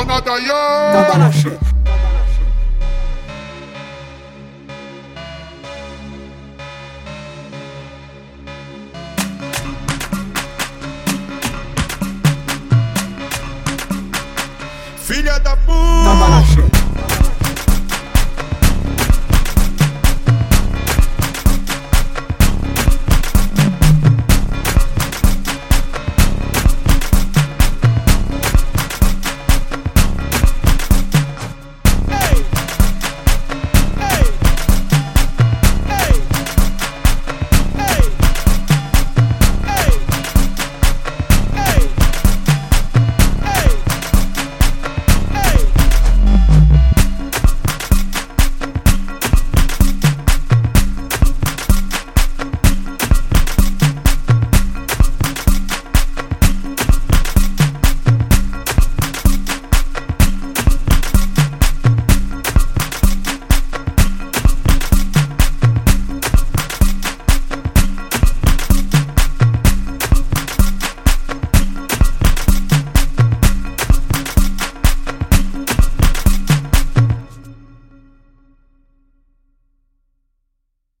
Dona Toma Dayan! na xepa. Filha da